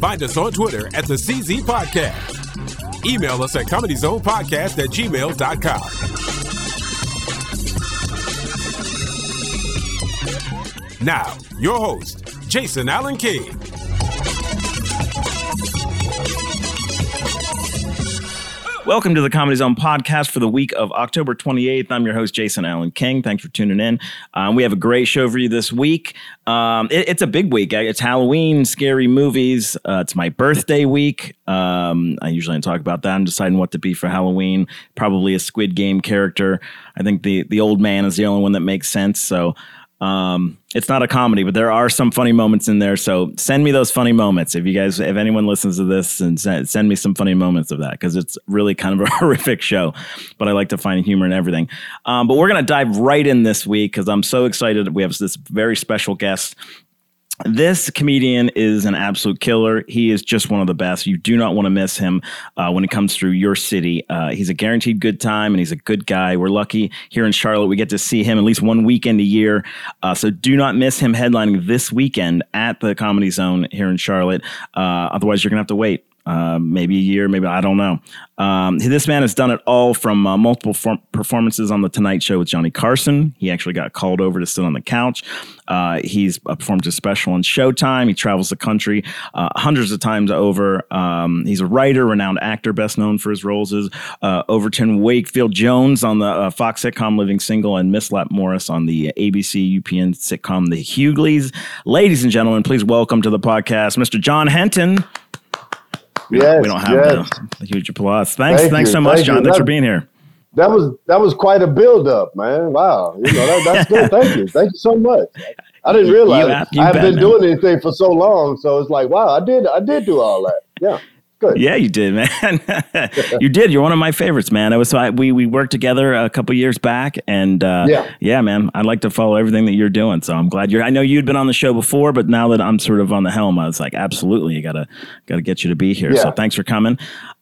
Find us on Twitter at the CZ Podcast. Email us at comedyzonepodcast at gmail.com. Now, your host, Jason Allen King. Welcome to the Comedy Zone podcast for the week of October 28th. I'm your host, Jason Allen King. Thanks for tuning in. Um, we have a great show for you this week. Um, it, it's a big week. It's Halloween, scary movies. Uh, it's my birthday week. Um, I usually don't talk about that. I'm deciding what to be for Halloween. Probably a Squid Game character. I think the the old man is the only one that makes sense. So um, it's not a comedy, but there are some funny moments in there. So send me those funny moments. If you guys, if anyone listens to this, and send, send me some funny moments of that because it's really kind of a horrific show. But I like to find humor in everything. Um, but we're gonna dive right in this week because I'm so excited. We have this very special guest this comedian is an absolute killer. He is just one of the best. You do not want to miss him uh, when it comes through your city. Uh, he's a guaranteed good time and he's a good guy. We're lucky here in Charlotte. We get to see him at least one weekend a year. Uh, so do not miss him headlining this weekend at the Comedy Zone here in Charlotte. Uh, otherwise, you're going to have to wait. Uh, maybe a year, maybe I don't know. Um, this man has done it all from uh, multiple form- performances on the Tonight Show with Johnny Carson. He actually got called over to sit on the couch. Uh, he's uh, performed a special on Showtime. He travels the country uh, hundreds of times over. Um, he's a writer, renowned actor, best known for his roles as Overton Wakefield Jones on the Fox sitcom Living Single and Milsap Morris on the ABC UPN sitcom The Hughleys. Ladies and gentlemen, please welcome to the podcast, Mr. John Henton. We, yes, don't, we don't have yes. the, the, huge applause. Thanks, Thank thanks you, so much, thank John. you. Thanks for being here. That was that was quite a build up, man. Wow, you know that, that's good. Thank you, thank you so much. I didn't realize you you I haven't been man. doing anything for so long, so it's like, wow, I did I did do all that. Yeah, good. Yeah, you did, man. you did. You're one of my favorites, man. It was I, we we worked together a couple years back, and uh, Yeah. yeah, man. I'd like to follow everything that you're doing. So I'm glad you're. I know you'd been on the show before, but now that I'm sort of on the helm, I was like, absolutely, you gotta gotta get you to be here. So thanks for coming.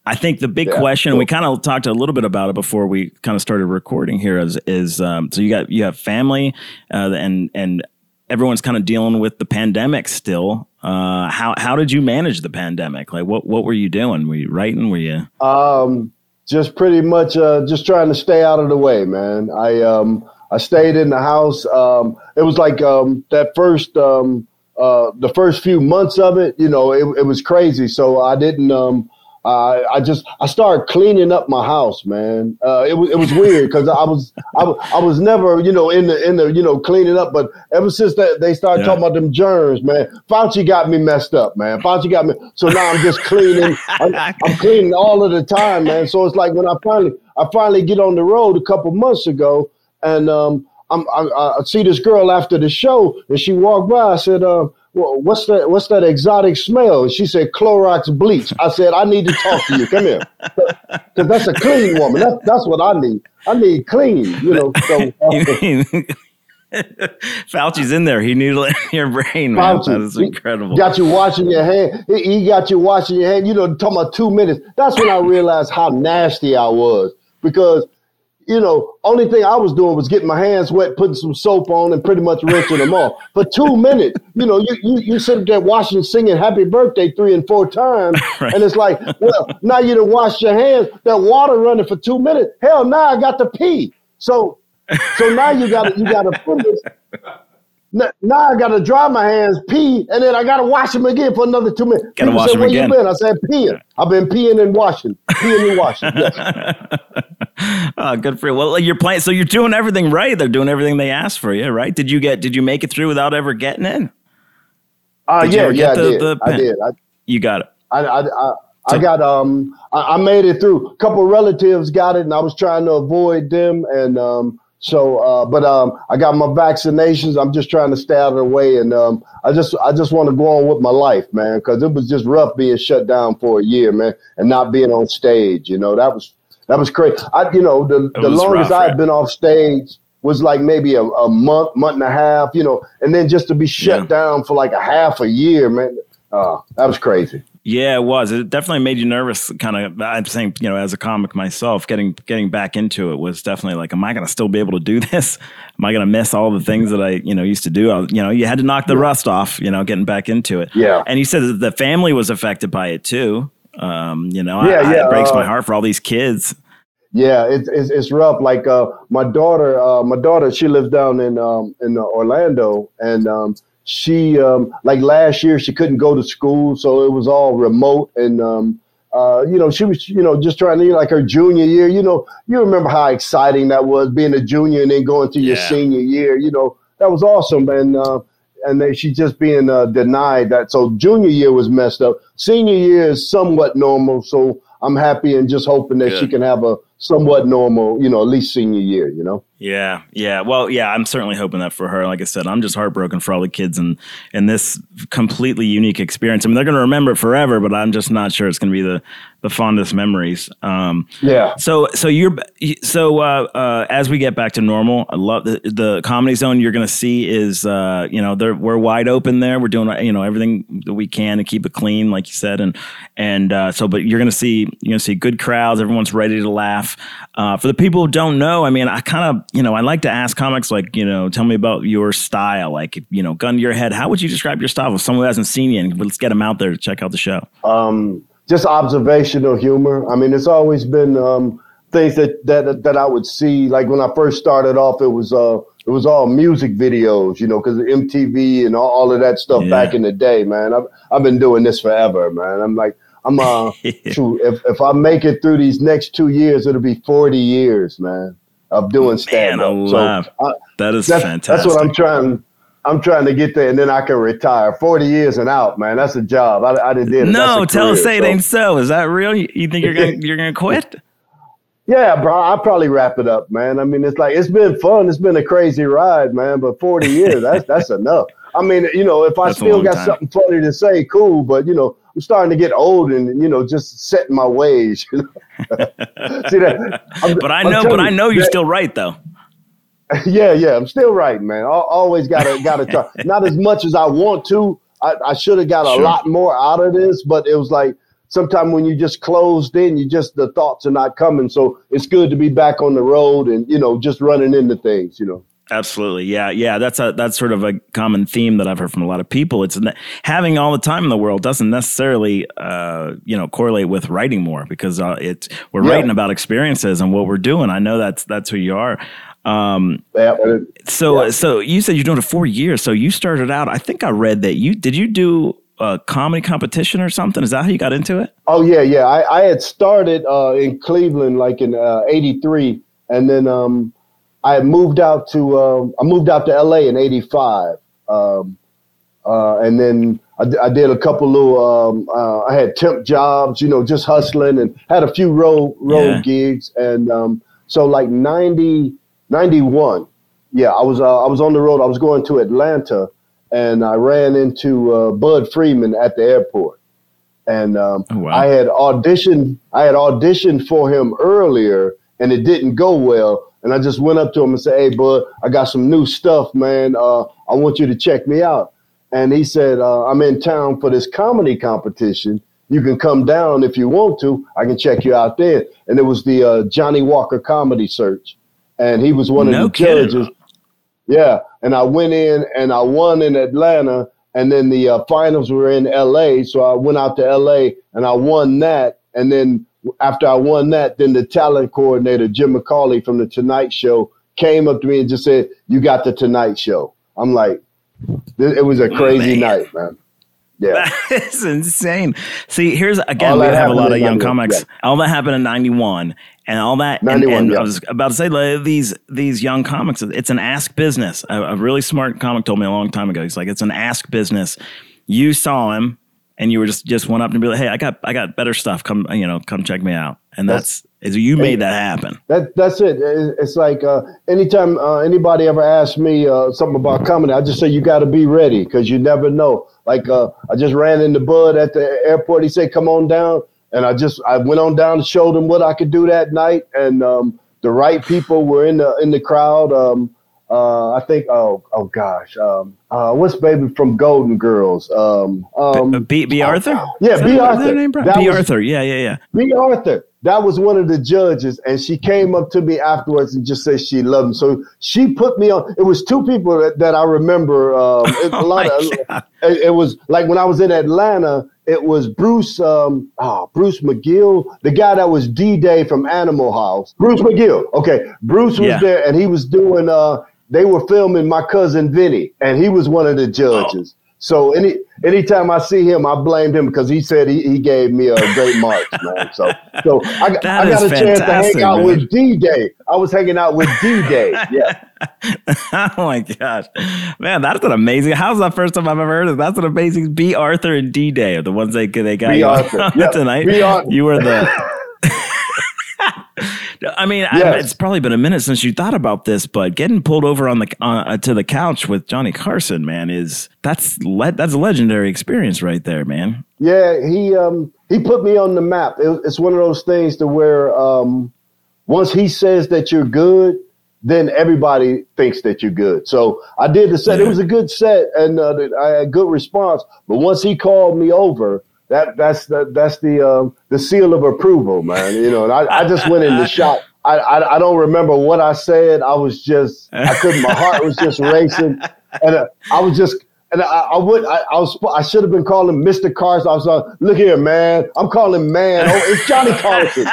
I think the big Yeah, question we kind of talked a little bit about it before we kind of started recording here is is um, so you got you have family uh, and and everyone's kind of dealing with the pandemic still. Uh, how how did you manage the pandemic? Like what what were you doing? Were you writing? Were you Um, just pretty much uh, just trying to stay out of the way, man. I um I stayed in the house. Um, it was like um that first um uh the first few months of it, you know, it, it was crazy. So I didn't um. I I just I started cleaning up my house, man. Uh, it was it was weird because I was I was I was never you know in the in the you know cleaning up, but ever since that they started Yeah. talking about them germs, man. Fauci got me messed up, man. Fauci got me. So now I'm just cleaning. I'm, I'm cleaning all of the time, man. So it's like when I finally I finally get on the road a couple months ago, and um, I'm, I, I see this girl after the show, and she walked by. I said, uh, well, "What's that? What's that exotic smell?" She said, "Clorox bleach." I said, "I need to talk to you. Come here, because that's a clean woman. That's that's what I need. I need clean. You know." So, Fauci's in there. He needle your brain, man. Fauci, That is incredible. Got you washing your hand. He got you washing your hand. You know, talking about two minutes. That's when I realized how nasty I was because, you know, only thing I was doing was getting my hands wet, putting some soap on, and pretty much rinsing them off. For two minutes, you know, you you you sit there washing, singing "Happy Birthday" three and four times, and it's like, well, now you done washed your hands. That water running for two minutes. Hell, now I got to pee. So, so now you got to you got to put this. Now, now I got to dry my hands, pee, and then I got to wash them again for another two minutes. Gotta wash say, them again." I said peeing. I've been peeing and washing, peeing and washing. Yes. oh, good for you. Well, you're playing, so you're doing everything right. They're doing everything they asked for you, right? Did you get? Did you make it through without ever getting in? Uh, Did yeah, yeah, get I did. the I did. I, You got it. I, I, I, So- I got um, I, I made it through. A couple relatives got it, and I was trying to avoid them, and um, So, uh, but um, I got my vaccinations. I'm just trying to stay out of the way, and um, I just I just want to go on with my life, man, because it was just rough being shut down for a year, man, and not being on stage. You know, that was that was crazy. I, you know, the the longest I've been off stage was like maybe a, a month, month and a half, you know, and then just to be shut yeah. down for like a half a year, man. Uh, that was crazy. Yeah, it was. It definitely made you nervous. Kind of. I'm saying, you know, as a comic myself, getting getting back into it was definitely like, am I going to still be able to do this? Am I going to miss all the things that I, you know, used to do? I, you know, you had to knock the yeah. rust off. You know, getting back into it. Yeah. And you said that the family was affected by it too. Um, you know, yeah, I, yeah. it breaks uh, my heart for all these kids. Yeah, it's it's, it's rough. Like uh, my daughter, uh, my daughter, she lives down in um, in Orlando, and um, she um, like last year she couldn't go to school, so it was all remote, and um, uh, you know she was you know just trying to you know, like her junior year. You know, you remember how exciting that was being a junior and then going to your yeah. senior year. You know, that was awesome, and uh, and then she just being uh, denied that. So junior year was messed up. Senior year is somewhat normal, so I'm happy and just hoping that Good. she can have a somewhat normal, you know, at least senior year, you know? Yeah, yeah. Well, yeah, I'm certainly hoping that for her. Like I said, I'm just heartbroken for all the kids and and this completely unique experience. I mean, they're going to remember it forever, but I'm just not sure it's going to be the the fondest memories. Um, yeah. So so you're so uh, uh, as we get back to normal, I love the, the comedy zone. You're going to see is uh, you know we're wide open there. We're doing you know everything that we can to keep it clean, like you said, and and uh, so but you're going to see you're going to see good crowds. Everyone's ready to laugh. Uh, for the people who don't know, I mean, I kind of you know I like to ask comics like you know tell me about your style, like you know gun to your head. How would you describe your style if someone who hasn't seen you? And let's get them out there to check out the show. Um just observational humor. I mean, it's always been um, things that, that that I would see. Like when I first started off, it was uh, it was all music videos, you know, because MTV and all, all, of that stuff yeah. back in the day, man. I've I've been doing this forever, man. I'm like, I'm uh, true. If if I make it through these next two years, it'll be 40 years, man, of doing stand up. So I, that is that's, fantastic. That's what I'm trying. I'm trying to get there, and then I can retire. Forty years and out, man. That's a job. I, I didn't did it. No, tell us say so. it ain't so. Is that real? You, you think you're gonna you're gonna quit? Yeah, bro. I'll probably wrap it up, man. I mean, it's like it's been fun. It's been a crazy ride, man. But forty years, that's that's enough. I mean, you know, if I that's still got time. something funny to say, cool. But you know, I'm starting to get old, and you know, just setting my ways. You know? See that? I'm, but I know, but I know you're that, still right, though. yeah, yeah, I'm still right, man. I always gotta gotta try. Not as much as I want to. I, I should have got a sure. lot more out of this, but it was like sometimes when you just closed in, you just the thoughts are not coming. So it's good to be back on the road and you know just running into things, you know. Absolutely, yeah, yeah. That's a that's sort of a common theme that I've heard from a lot of people. It's having all the time in the world doesn't necessarily, uh, you know, correlate with writing more because uh, it's we're yeah. writing about experiences and what we're doing. I know that's that's who you are. Um, yeah, so yeah. so you said you're doing it four years. So you started out. I think I read that you did you do a comedy competition or something. Is that how you got into it? Oh yeah, yeah. I, I had started uh, in Cleveland like in '83, uh, and then um, I moved out to um, I moved out to LA in '85, um, uh, and then I, I, did a couple little. Um, uh, I had temp jobs, you know, just hustling, and had a few road road yeah. gigs, and um, so like '90. 91. Yeah, I was uh, I was on the road. I was going to Atlanta, and I ran into uh, Bud Friedman at the airport. And um, oh, wow. I had auditioned. I had auditioned for him earlier, and it didn't go well. And I just went up to him and said, "Hey, Bud, I got some new stuff, man. Uh, I want you to check me out." And he said, uh, "I'm in town for this comedy competition. You can come down if you want to. I can check you out there." And it was the uh, Johnnie Walker Comedy Search and he was one of no the kidding. judges. Yeah, and I went in and I won in Atlanta, and then the uh, finals were in L.A. So I went out to L.A. and I won that, and then after I won that, then the talent coordinator Jim McCawley from the Tonight Show came up to me and just said, "You got the Tonight Show." I'm like, it was a oh, crazy man. night, man. Yeah. Is insane. See, here's again, we have a lot of young comics. Yeah. All that happened in 91 and all that. And, and yeah. I was about to say, like, these these young comics, it's an ask business. A, a, really smart comic told me a long time ago. He's like, it's an ask business. You saw him and you were just just went up and be like, "Hey, I got I got better stuff. Come, you know, come check me out." And that's, that's you made that happen. That that's it. It's like uh, anytime uh, anybody ever asks me uh, something about comedy, I just say you got to be ready because you never know. Like uh, I just ran into Bud at the airport. He said, "Come on down," and I just I went on down and showed him what I could do that night, and um, the right people were in the in the crowd. Um, uh, I think. Oh, oh gosh. Um, uh, what's baby from Golden Girls? Um, um, B. Bea Arthur. Yeah, Bea Arthur. Name, Bea Arthur. Yeah, yeah, yeah. Bea Arthur. That was one of the judges, and she came up to me afterwards and just said she loved him. So she put me on. It was two people that, that I remember. Um, it, oh a lot of. It, it, was like when I was in Atlanta. It was Bruce. Um, oh, Bruce McGill, the guy that was D Day from Animal House. Bruce McGill. Okay, Bruce was yeah. there, and he was doing. Uh, they were filming my cousin Vinny, and he was one of the judges. Oh. So any anytime I see him, I blamed him because he said he, he gave me a great mark, man. So so I, I got a chance to hang out man. with D Day. I was hanging out with D Day. Yeah. oh my gosh, man, that's an amazing. How's that first time I've ever heard of? That's an amazing. Bea Arthur and D Day are the ones they they got Bea Arthur. Yep. tonight. Bea Arthur. You were the. I mean, yes. I, it's probably been a minute since you thought about this, but getting pulled over on the uh, to the couch with Johnny Carson, man, is that's le- that's a legendary experience right there, man. Yeah, he um he put me on the map. It, it's one of those things to where um once he says that you're good, then everybody thinks that you're good. So I did the set. Yeah. It was a good set, and uh, I had a good response. But once he called me over, that that's the that's the um, the seal of approval, man. You know, and I, I just went in the shot. I, I, I don't remember what I said. I was just I couldn't. My heart was just racing, and uh, I was just and I, I would I, I, was I should have been calling Mr. Carson. I was like, look here, man. I'm calling man. Oh, it's Johnny Carson.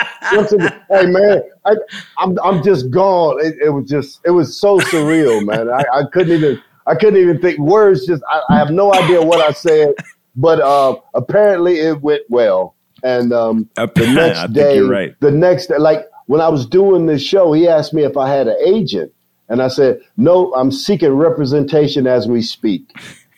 hey man, I, am I'm, I'm just gone. It, it, was just it was so surreal, man. I, I couldn't even I couldn't even think words. Just I, I have no idea what I said but uh, apparently it went well. And um, the next day, right. the next like when I was doing this show, he asked me if I had an agent, and I said no. I'm seeking representation as we speak.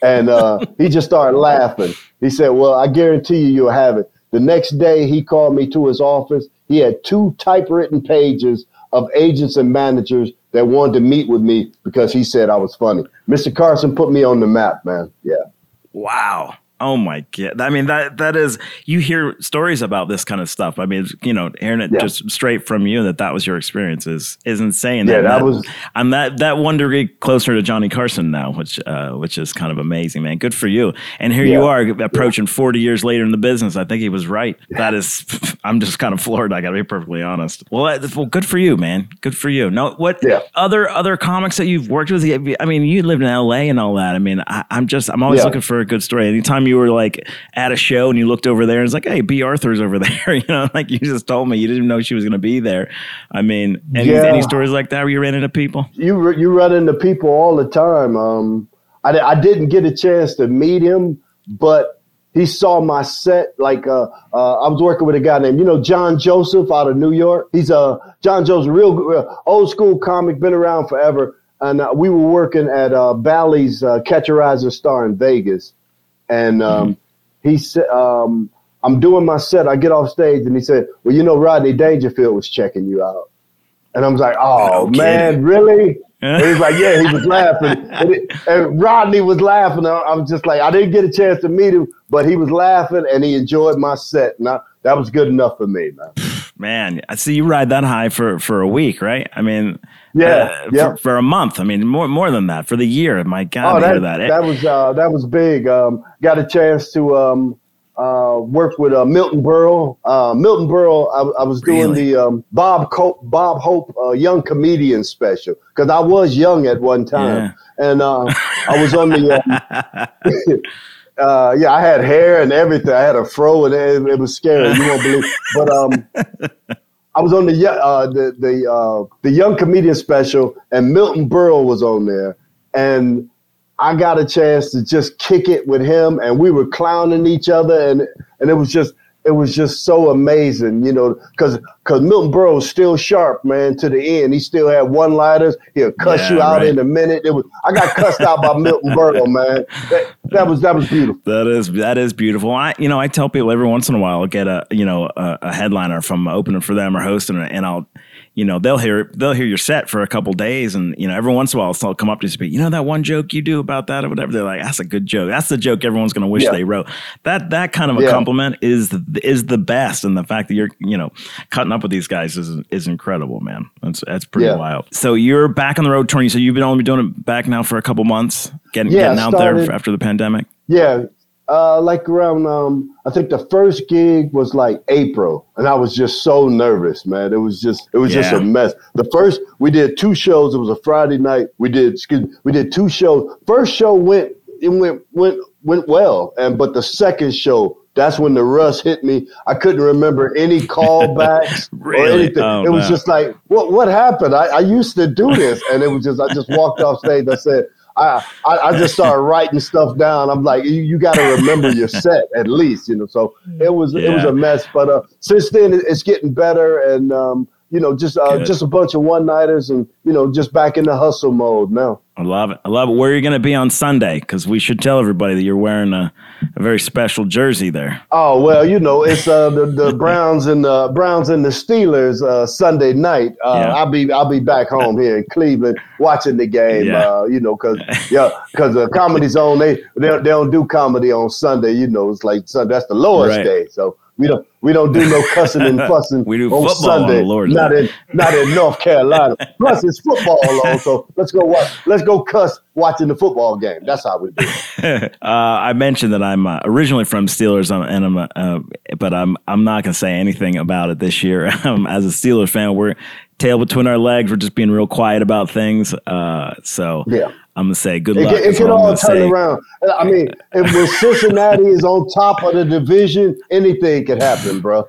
And uh, he just started laughing. He said, "Well, I guarantee you, you'll have it." The next day, he called me to his office. He had two typewritten pages of agents and managers that wanted to meet with me because he said I was funny. Mr. Carson put me on the map, man. Yeah. Wow. Oh my god! I mean that that is you hear stories about this kind of stuff. I mean, you know, hearing it yeah. just straight from you that that was your experience is is insane. Yeah, that, that, was. I'm that that one degree closer to Johnny Carson now, which uh, which is kind of amazing, man. Good for you. And here yeah. you are approaching yeah. 40 years later in the business. I think he was right. That is, I'm just kind of floored. I got to be perfectly honest. Well, well, good for you, man. Good for you. No, what other other comics that you've worked with? I mean, you lived in L.A. and all that. I mean, I, am just I'm always looking for a good story. Anytime you were like at a show and you looked over there and it's like, hey, Bea Arthur's over there. you know, like you just told me you didn't know she was going to be there. I mean, any, yeah. any stories like that where you ran into people? You you run into people all the time. Um, I, I didn't get a chance to meet him, but he saw my set. Like uh, uh, I was working with a guy named you know John Joseph out of New York. He's a uh, John Joseph, real, real old school comic, been around forever. And uh, we were working at uh, Bally's uh, Catch a Star in Vegas, and um, mm-hmm. he said, um, I'm doing my set. I get off stage and he said, Well, you know, Rodney Dangerfield was checking you out. And I was like, Oh, no man, really? and he's like, Yeah, he was laughing. And, it, and Rodney was laughing. I, I, was just like, I didn't get a chance to meet him, but he was laughing and he enjoyed my set. And I, that was good enough for me, man. Man, I see you ride that high for, for a week, right? I mean, yeah, uh, yeah. For, for, a month. I mean, more more than that for the year. My God, oh, that, that. that was uh, that was big. Um, got a chance to um, uh, work with uh, Milton Berle. Uh, Milton Berle, I, I was doing really? the um, Bob Co- Bob Hope uh, Young Comedian Special because I was young at one time, yeah. and uh, I was on the. Uh, yeah, I had hair and everything. I had a fro, and it, it was scary. You won't believe. But um, I was on the uh, the the uh, the young comedian special, and Milton Berle was on there, and I got a chance to just kick it with him, and we were clowning each other, and and it was just it was just so amazing, you know, because because Milton Berle's still sharp, man, to the end. He still had one lighters. He'll cuss yeah, you out right. in a minute. It was I got cussed out by Milton Berle, man. That, that, was that was beautiful. That is that is beautiful. I you know I tell people every once in a while I'll get a you know a, a headliner from opening for them or hosting, and I'll you know they'll hear they'll hear your set for a couple days and you know every once in a while they'll come up to you you know that one joke you do about that or whatever? They're like that's a good joke. That's the joke everyone's going to wish yeah. they wrote. That that kind of a yeah. compliment is is the best and the fact that you're you know cutting up with these guys is is incredible man. That's that's pretty yeah. wild. So you're back on the road touring. So you've been only doing it back now for a couple months getting getting out started, there after the pandemic? Yeah uh, like around um, I think the first gig was like April, and I was just so nervous, man. It was just it was yeah. just a mess. The first we did two shows. It was a Friday night. We did excuse, we did two shows. First show went it went went went well, and but the second show that's when the rust hit me. I couldn't remember any callbacks really? or anything. Oh, it was no. just like, what what happened? I, I used to do this, and it was just I just walked off stage. I said, I, I, I just started writing stuff down. I'm like, you, you got to remember your set at least, you know. So it was yeah. it was a mess, but uh, since then it's getting better, and um, you know, just uh, just a bunch of one nighters, and you know, just back in the hustle mode now. I love it. I love it. Where are you going to be on Sunday? Because we should tell everybody that you're wearing a, a, very special jersey there. Oh well, you know it's uh, the the Browns and the Browns and the Steelers uh, Sunday night. Uh, yeah. I'll be I'll be back home here in Cleveland watching the game. Yeah. Uh, you know, because yeah, because the Comedy Zone they, they they don't do comedy on Sunday. You know, it's like Sunday. That's the lowest right. day. So we don't we don't do no cussing and fussing we do on Sunday. Lord not in not in North Carolina. Plus it's football on, so let's go watch. Let's go cuss watching the football game. That's how we do it. uh, I mentioned that I'm uh, originally from Steelers, um, and I'm, uh, but I'm I'm not going to say anything about it this year. Um, as a Steelers fan, we're tail between our legs. We're just being real quiet about things. Uh, so yeah. I'm gonna say good luck. It, it can all turn say. around. I mean, if Cincinnati is on top of the division, anything could happen, bro.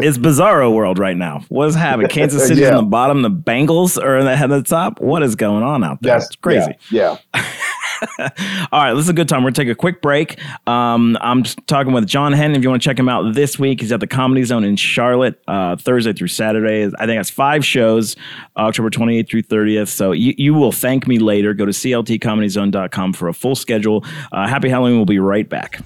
It's bizarro world right now. What's happening? Kansas City's yeah. on the bottom. The Bengals are at the top. What is going on out there? That's, it's crazy. Yeah. yeah. All right, this is a good time. We're going to take a quick break. Um, I'm talking with John Henn. If you want to check him out this week, he's at the Comedy Zone in Charlotte, uh, Thursday through Saturday. I think that's five shows, October 28th through 30th. So you, you will thank me later. Go to cltcomedyzone.com for a full schedule. Uh, happy Halloween. We'll be right back.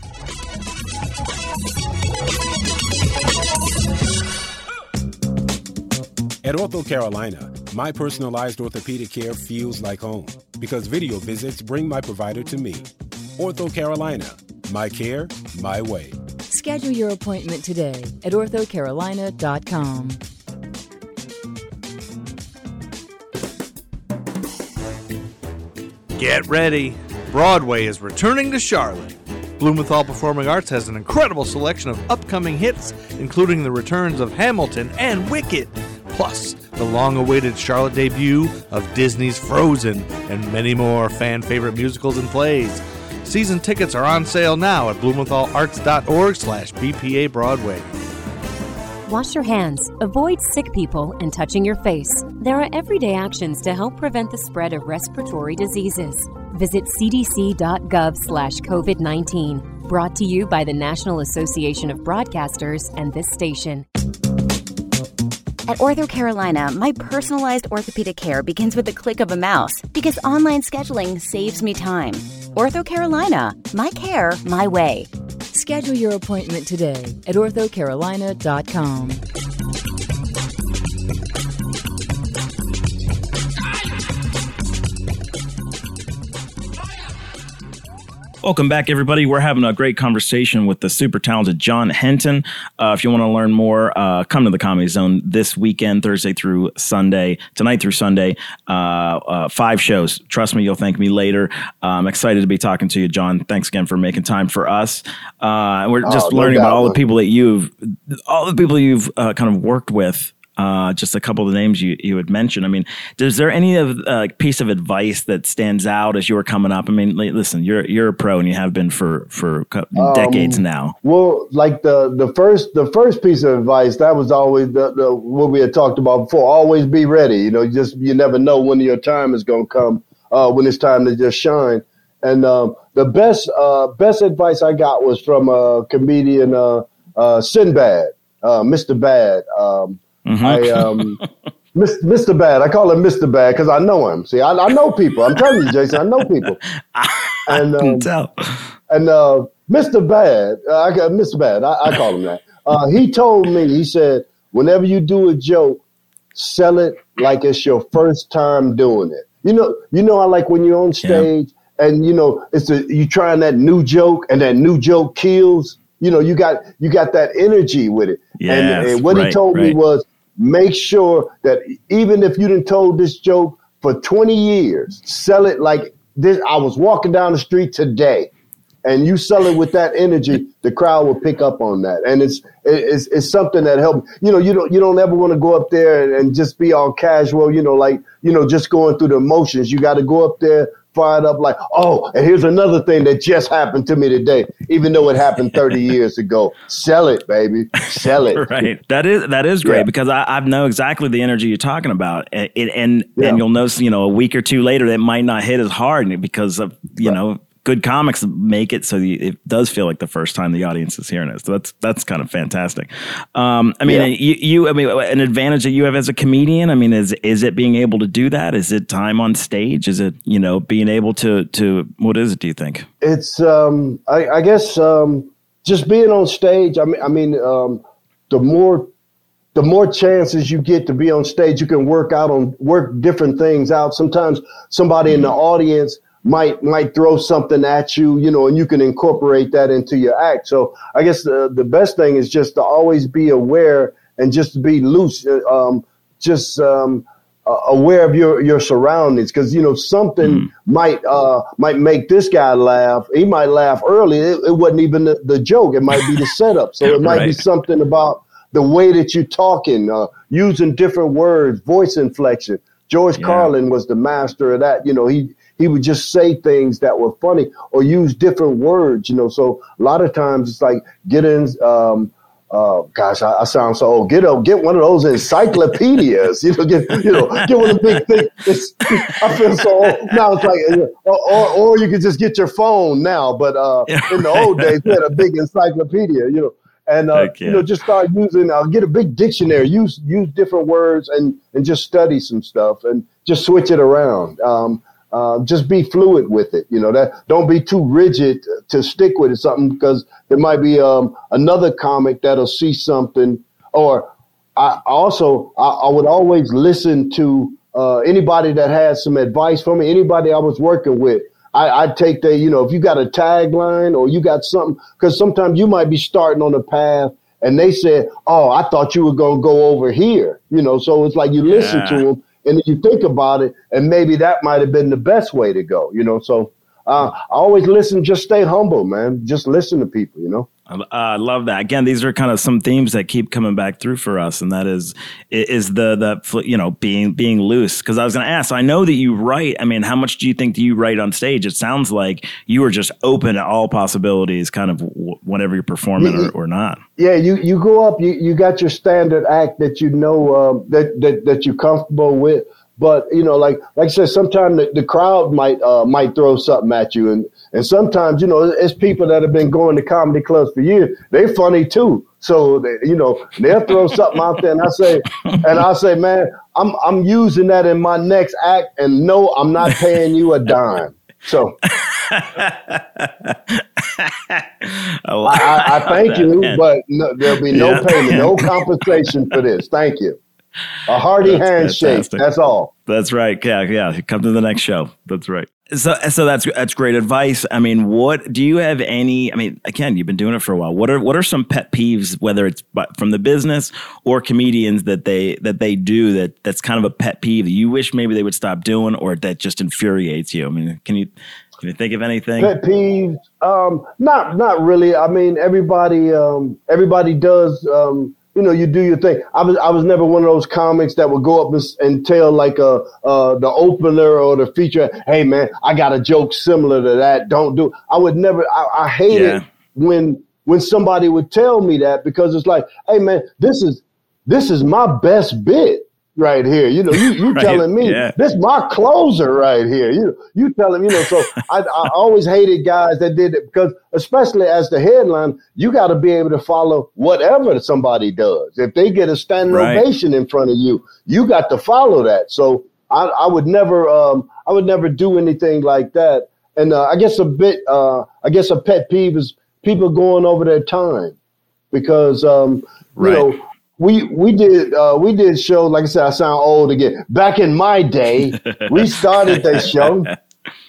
At Ortho Carolina, my personalized orthopedic care feels like home because video visits bring my provider to me. Ortho Carolina, my care, my way. Schedule your appointment today at orthocarolina.com. Get ready. Broadway is returning to Charlotte. Blumenthal Performing Arts has an incredible selection of upcoming hits, including the returns of Hamilton and Wicked. Plus, the long awaited Charlotte debut of Disney's Frozen and many more fan favorite musicals and plays. Season tickets are on sale now at blumenthalarts.org slash BPA Broadway. Wash your hands, avoid sick people, and touching your face. There are everyday actions to help prevent the spread of respiratory diseases. Visit cdc.gov slash COVID 19. Brought to you by the National Association of Broadcasters and this station. At Ortho Carolina, my personalized orthopedic care begins with the click of a mouse because online scheduling saves me time. Ortho Carolina, my care, my way. Schedule your appointment today at orthocarolina.com. Welcome back, everybody. We're having a great conversation with the super talented John Henton. Uh, if you want to learn more, uh, come to the Comedy Zone this weekend, Thursday through Sunday, tonight through Sunday. Uh, uh five shows. Trust me, you'll thank me later. I'm excited to be talking to you, John. Thanks again for making time for us. Uh, we're just oh, learning about all the people that you've, all the people you've uh, kind of worked with uh, just a couple of the names you, you had mentioned. I mean, is there any of uh, piece of advice that stands out as you were coming up? I mean, listen, you're you're a pro and you have been for for um, decades now. Well, like the the first the first piece of advice that was always the, the what we had talked about before. Always be ready. You know, just you never know when your time is going to come. Uh, when it's time to just shine. And um, the best uh, best advice I got was from a comedian uh, uh, Sinbad, uh, Mr. Bad. Um, Mm-hmm. I um, Mr. Bad. I call him Mr. Bad because I know him. See, I, I, know people. I'm telling you, Jason, I know people. And um, tell. and uh, Mr. Bad, uh, I got Mr. Bad. I, I call him that. Uh, he told me. He said, whenever you do a joke, sell it like it's your first time doing it. You know, you know, I like when you're on stage yeah. and you know it's a, you trying that new joke and that new joke kills. You know, you got you got that energy with it. Yes, and, and what right, he told right. me was make sure that even if you didn't told this joke for 20 years, sell it like this. I was walking down the street today, and you sell it with that energy, the crowd will pick up on that, and it's it's it's something that helps. You know, you don't you don't ever want to go up there and, and just be all casual. You know, like you know, just going through the motions. You got to go up there fired up like, oh, and here's another thing that just happened to me today, even though it happened 30 years ago. Sell it, baby. Sell it. right. That is that is great Yeah. because I, I know exactly the energy you're talking about. And it, and, Yeah. and you'll notice, you know, a week or two later that might not hit as hard because of, you know, good comics make it so you, it does feel like the first time the audience is hearing it. So that's that's kind of fantastic. Um, I mean, Yeah. you, you I mean, an advantage that you have as a comedian. I mean, is is it being able to do that? Is it time on stage? Is it you know being able to to what is it? Do you think? It's, um, I, I guess, um, just being on stage. I mean, I mean, um, the more the more chances you get to be on stage, you can work out on work different things out. Sometimes somebody in the audience might might throw something at you, you know, and you can incorporate that into your act. So I guess the the best thing is just to always be aware and just to be loose, uh, um, just um, uh, aware of your your surroundings. Because you know something might uh might make this guy laugh. He might laugh early. It, it wasn't even the, the joke. It might be the setup. So it might be something about the way that you're talking uh using different words voice inflection. George Yeah. Carlin was the master of that. You know he he would just say things that were funny or use different words you know so a lot of times it's like get in um uh, gosh, I, I sound so old. Get a, get one of those encyclopedias. You know, get you know, get one of the big things. I feel so old now. It's like, uh, or, or or you can just get your phone now. But uh, Yeah, in the old days, we had a big encyclopedia. You know, and uh, you know, just start using. Uh, get a big dictionary. Use use different words and and just study some stuff and just switch it around. Um, uh, just be fluid with it. You know that don't be too rigid to stick with it something because there might be um, another comic that'll see something. Or I also I, I would always listen to uh, anybody that has some advice for me. Anybody I was working with. I, I'd take the, you know, if you got a tagline or you got something, because sometimes you might be starting on a path and they said, oh, I thought you were going to go over here, you know, so it's like you listen to them and if you think about it and maybe that might have been the best way to go, you know, so uh, I always listen, just stay humble, man. Just listen to people, you know. I uh, love that. Again, these are kind of some themes that keep coming back through for us, and that is is the the you know being being loose. Because I was going to ask, so I know that you write. I mean, how much do you think do you write on stage? It sounds like you are just open to all possibilities, kind of w- whenever you're performing or, or not. Yeah, you, you go up, you, you got your standard act that you know um, that, that that you're comfortable with. But you know, like like I said, sometimes the, the crowd might uh, might throw something at you, and and sometimes you know it's people that have been going to comedy clubs for years. They're funny too, so they, you know they'll throw something out there, and I say, and I say, man, I'm I'm using that in my next act, and no, I'm not paying you a dime. So I, I, I thank you, but no, there'll be no Yeah. payment, no compensation for this. Thank you. A hearty That's handshake. fantastic. That's all. That's right. Yeah, yeah. Come to the next show. That's right. So, so that's that's great advice. I mean, what do you have any? I mean, again, you've been doing it for a while. What are what are some pet peeves, whether it's from the business or comedians that they that they do that that's kind of a pet peeve that you wish maybe they would stop doing, or that just infuriates you? I mean, can you can you think of anything? Pet peeves? Um, not not really. I mean, everybody um, everybody does. Um, you know, you do your thing. I was I was never one of those comics that would go up and, and tell like a uh, the opener or the feature. Hey man, I got a joke similar to that. Don't do. I would never. I, I hate Yeah. it when when somebody would tell me that because it's like, hey man, this is this is my best bit. Right here. You know, you you Right, telling me yeah. this my closer right here. You you telling you know. So I, I always hated guys that did it because especially as the headline, you got to be able to follow whatever somebody does. If they get a standing Right. ovation in front of you, you got to follow that. So I, I would never um I would never do anything like that. And uh, I guess a bit uh I guess a pet peeve is people going over their time because um Right. you know we we did uh, we did show like I said I sound old again. Back in my day, we started that show.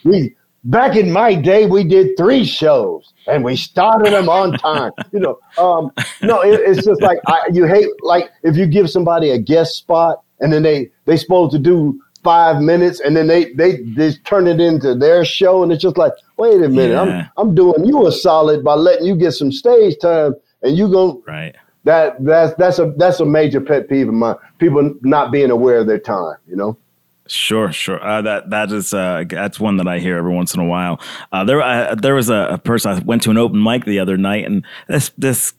We back in my day we did three shows and we started them on time. You know, um, no, it, it's just like I, you hate like if you give somebody a guest spot and then they they supposed to do five minutes and then they they just turn it into their show and it's just like wait a minute Yeah. I'm I'm doing you a solid by letting you get some stage time and you gonna Right. That that's that's a that's a major pet peeve of mine. People not being aware of their time. You know. Sure, sure. Uh, that that is uh, that's one that I hear every once in a while. Uh, there uh, there was a, a person I went to an open mic the other night, and this this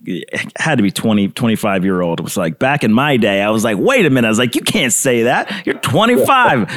had to be 20, 25 year old. It was like back in my day. I was like, wait a minute. I was like, you can't say that. You're twenty five.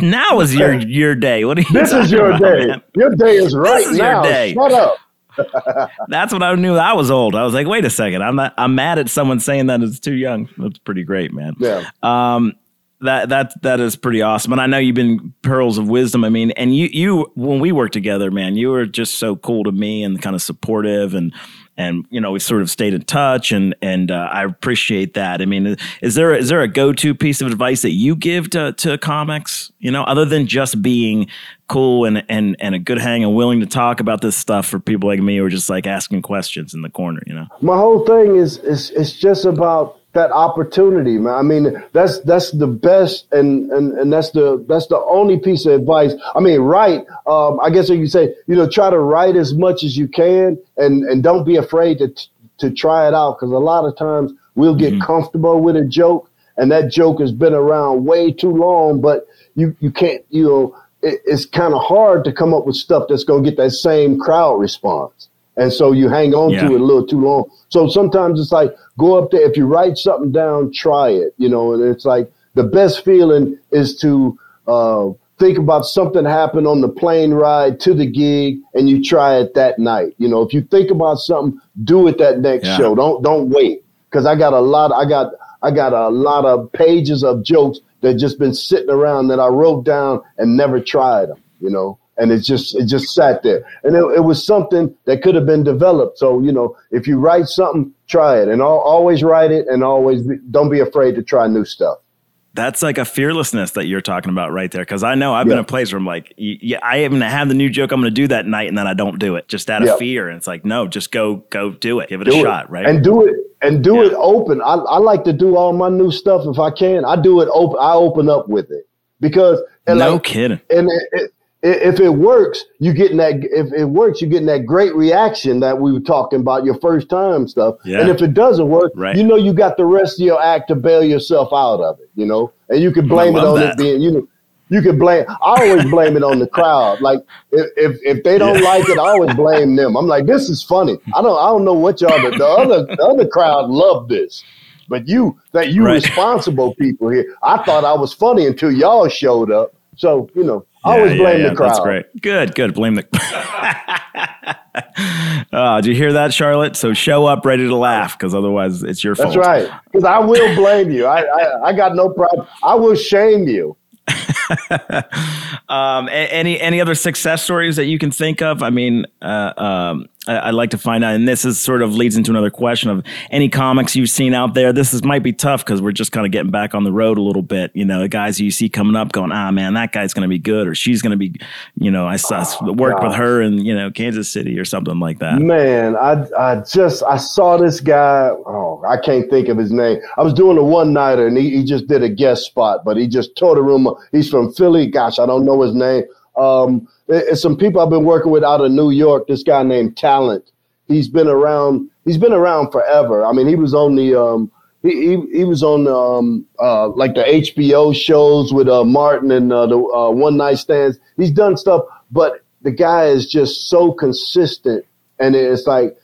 now is your your day. What are you? This is your about, day. man? Your day is right is your now. day. Shut up. That's when I knew I was old. I was like, wait a second. I'm not. I'm mad at someone saying that it's too young. That's pretty great, man. Yeah. Um, that that that is pretty awesome. And I know you've been pearls of wisdom. I mean, and you you when we worked together, man, you were just so cool to me and kind of supportive and and you know we sort of stayed in touch and and uh, I appreciate that. I mean, is there is there a go to piece of advice that you give to to comics? You know, other than just being cool and and and a good hang and willing to talk about this stuff for people like me who are just like asking questions in the corner. You know. My whole thing is is it's just about that opportunity, man. I mean, that's that's the best, and and and that's the that's the only piece of advice. I mean, write. Um, I guess you could say, you know, try to write as much as you can, and and don't be afraid to to try it out, because a lot of times we'll get comfortable with a joke, and that joke has been around way too long, but you you can't, you know, it, it's kind of hard to come up with stuff that's going to get that same crowd response. And so you hang on Yeah. to it a little too long. So sometimes it's like go up there. If you write something down, try it. You know, and it's like the best feeling is to uh, think about something happened on the plane ride to the gig, and you try it that night. You know, if you think about something, do it that next Yeah. show. Don't don't wait because I got a lot. I got I got a lot of pages of jokes that just been sitting around that I wrote down and never tried them. You know and it just it just sat there and it, it was something that could have been developed so you know if you write something try it and al- always write it and always be, don't be afraid to try new stuff That's like a fearlessness that you're talking about right there. Because I know I've been in a place where I'm like, yeah, I even have the new joke I'm going to do that night, and then I don't do it just out of Yeah. fear. And it's like, no, just go, go do it, give it do a it shot, right? and do it and do Yeah. it open I, I like to do all my new stuff if i can i do it open i open up with it because and no like, kidding. and it, it, if it works, you getting that. If it works, you getting that great reaction that we were talking about your first time stuff. Yeah. And if it doesn't work, Right. you know you got the rest of your act to bail yourself out of it. You know, and you can blame it on that. it being you know. You can blame. I always blame it on the crowd. Like if if, if they don't Yeah. like it, I always blame them. I'm like, this is funny. I don't I don't know what y'all. The, the other the other crowd loved this, but you that you Right. responsible people here. I thought I was funny until y'all showed up. So you know, always yeah, blame yeah, the crowd. That's great. Good, good. Blame the. oh, did you hear that, Charlotte? So show up ready to laugh, because otherwise it's your fault. That's right. Because I will blame you. I, I I got no problem. I will shame you. Um, any any other success stories that you can think of? I mean, uh, um, I'd like to find out, and this is sort of leads into another question of any comics you've seen out there. This is might be tough because we're just kind of getting back on the road a little bit. You know, the guys you see coming up, going, ah, man, that guy's going to be good, or she's going to be, you know, I saw worked with her in you know Kansas City or something like that. Man, I I just I saw this guy. Oh, I can't think of his name. I was doing a one nighter and he, he just did a guest spot, but he just tore the room up. He's from Philly. Gosh, I don't know his name. Um, it's some people I've been working with out of New York. This guy named Talent. He's been around. He's been around forever. I mean, he was on the um, he, he he was on um uh like the HBO shows with uh Martin and uh, the uh, one night stands. He's done stuff, but the guy is just so consistent, and it's like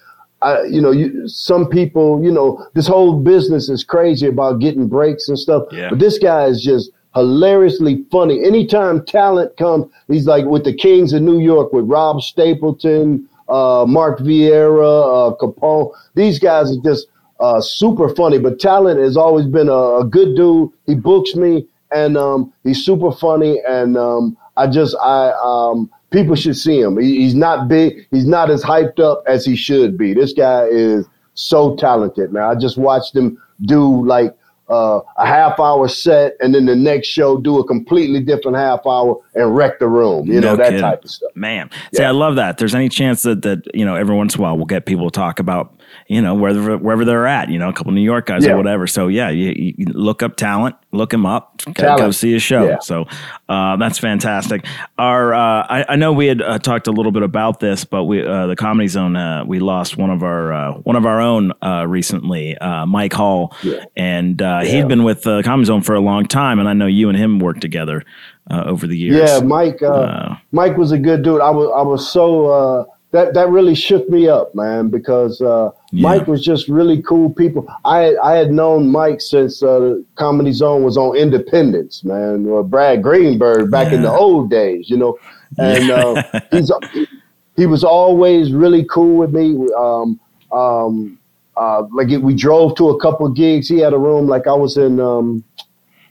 I, you know, you, some people, you know, this whole business is crazy about getting breaks and stuff. Yeah. But this guy is just hilariously funny. Anytime talent comes, he's like with the Kings of New York with Rob Stapleton, uh, Mark Vieira, uh, Capone. These guys are just uh, super funny. But talent has always been a, a good dude. He books me, and um, he's super funny. And um, I just, I, um, people should see him. He, he's not big. He's not as hyped up as he should be. This guy is so talented, man. I just watched him do like uh, a half hour set and then the next show do a completely different half hour and wreck the room. You know, that kidding. type of stuff. Man, see, Yeah. I love that. There's any chance that that you know every once in a while we'll get people to talk about you know wherever wherever they're at. You know, a couple New York guys Yeah. or whatever. So yeah, you, you look up talent, look him up, go, Talent. go see a show. Yeah. So uh, that's fantastic. Our uh, I, I know we had uh, talked a little bit about this, but we uh, the Comedy Zone uh, we lost one of our uh, one of our own uh, recently, uh, Mike Hall, and uh, he'd been with the Comedy Zone for a long time, and I know you and him worked together uh, over the years. Yeah, Mike. Mike was a good dude. I was I was so uh, that that really shook me up, man, because uh, Yeah. Mike was just really cool people. I I had known Mike since uh, Comedy Zone was on Independence, man. Or Brad Greenberg back in the old days, you know, and uh, he's he was always really cool with me. Um, um, uh, like we drove to a couple of gigs. He had a room like I was in. Um,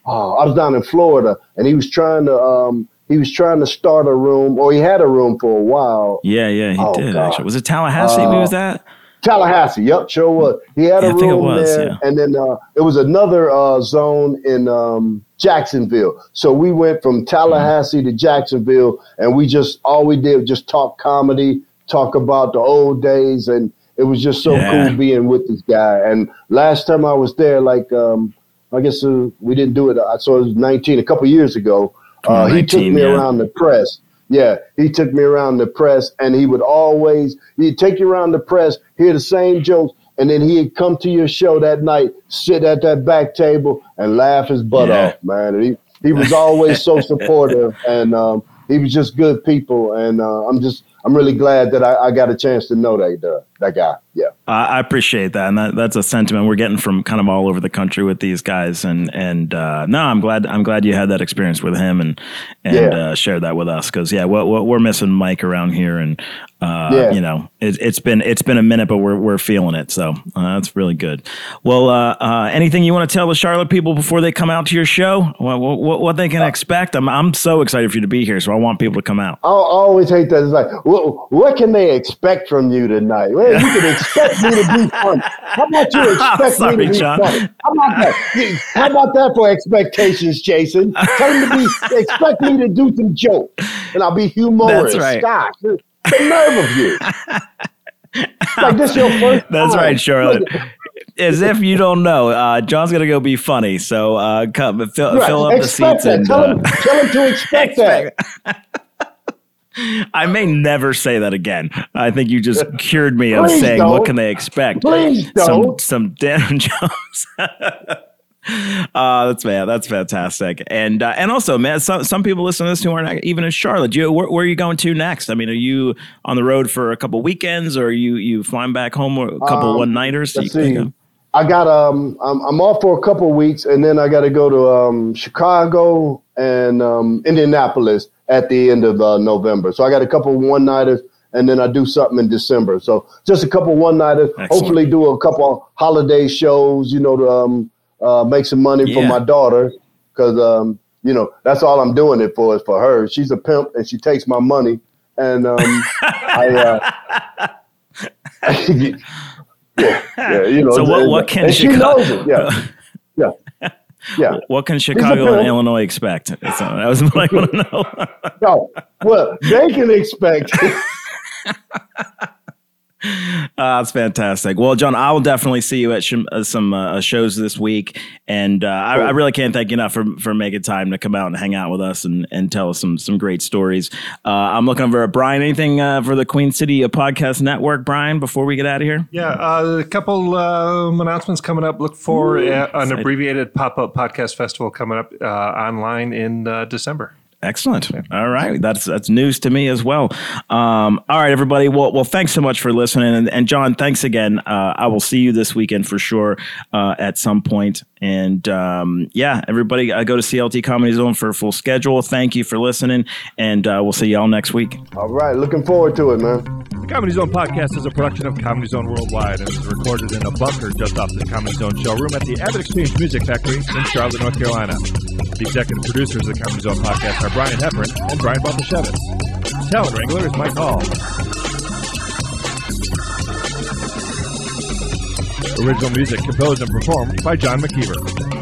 oh, I was down in Florida, and he was trying to. Um, he was trying to start a room, or he had a room for a while. Yeah, yeah, he Oh, did. God. Actually, was it Tallahassee? Uh, was that? Tallahassee, yep, sure was. He had Yeah, a I think it room was, there, yeah. and then uh, it was another uh, zone in um, Jacksonville. So we went from Tallahassee to Jacksonville, and we just all we did was just talk comedy, talk about the old days, and it was just so Yeah. cool being with this guy. And last time I was there, like um, I guess uh, we didn't do it. I saw it was 19 a couple years ago. Uh, he took me around the press. Yeah, he took me around the press, and he would always he'd take you around the press, hear the same jokes, and then he'd come to your show that night, sit at that back table, and laugh his butt Yeah. off, man. And he he was always so supportive, and um, he was just good people, and uh, I'm just I'm really glad that I, I got a chance to know that uh, that guy. Yeah. I appreciate that, and that, that's a sentiment we're getting from kind of all over the country with these guys. And and uh, no, I'm glad I'm glad you had that experience with him and and Yeah. uh, shared that with us because yeah, we're, we're we're missing Mike around here, and uh, Yeah. you know it, it's been it's been a minute, but we're we're feeling it, so uh, that's really good. Well, uh, uh, anything you want to tell the Charlotte people before they come out to your show? What what, what they can expect? I'm I'm so excited for you to be here, so I want people to come out. I I always hate that. It's like, what, what can they expect from you tonight? Well, you can expect me to be funny. How about you expect Sorry, me to be John. funny? How about that? How about that for expectations, Jason? Tell them to be expect me to do some jokes, and I'll be humorous. That's right. The nerve of you! like this your first. That's time. right, Charlotte. As if you don't know, uh, John's gonna go be funny. So uh, come fill, Right. fill up the seats that. and tell, uh, them, tell them to expect that. I may never say that again. I think you just cured me of Please saying what don't. can they expect? Please Some don't. some Dan Jones. Uh, that's man, that's fantastic, and uh, and also, man, some some people listen to this who aren't even in Charlotte. You, where, where are you going to next? I mean, are you on the road for a couple weekends, or are you you flying back home a couple Um, one nighters? Let's see. I got um I'm, I'm off for a couple of weeks and then I got to go to um Chicago and um Indianapolis at the end of uh, November. So I got a couple one nighters and then I do something in December. So just a couple one nighters. Hopefully do a couple holiday shows. You know to um uh, make some money for my daughter because um you know that's all I'm doing it for is for her. She's a pimp and she takes my money and um I. Uh, yeah, yeah, you know. So what- what can and she Chicago- knows it? Yeah, yeah, yeah. What can Chicago and Illinois expect? So that was what I want to know. No, well, they can expect. Uh, that's fantastic. Well, John, I will definitely see you at sh- uh, some uh, shows this week, and uh, I, I really can't thank you enough for, for making time to come out and hang out with us and, and tell us some some great stories. Uh, I'm looking over at Brian. Anything uh, for the Queen City Podcast Network, Brian? Before we get out of here, Yeah, uh, a couple um, announcements coming up. Look for uh, an exciting. abbreviated pop up podcast festival coming up uh, online in uh, December. Excellent. All right, that's that's news to me as well. Um, all right, everybody. Well, well, thanks so much for listening, and, and John, thanks again. Uh, I will see you this weekend for sure uh, at some point. And um, yeah, everybody, uh, go to CLT Comedy Zone for a full schedule. Thank you for listening, and uh, we'll see y'all next week. All right, looking forward to it, man. The Comedy Zone podcast is a production of Comedy Zone Worldwide and is recorded in a bunker just off the Comedy Zone showroom at the AvidXchange Music Factory in Charlotte, North Carolina. The executive producers of the Comedy Zone podcast are Brian Heffron and Brian Baltashevitz. Talent Wrangler is Mike Hall. Original music composed and performed by John McKeever.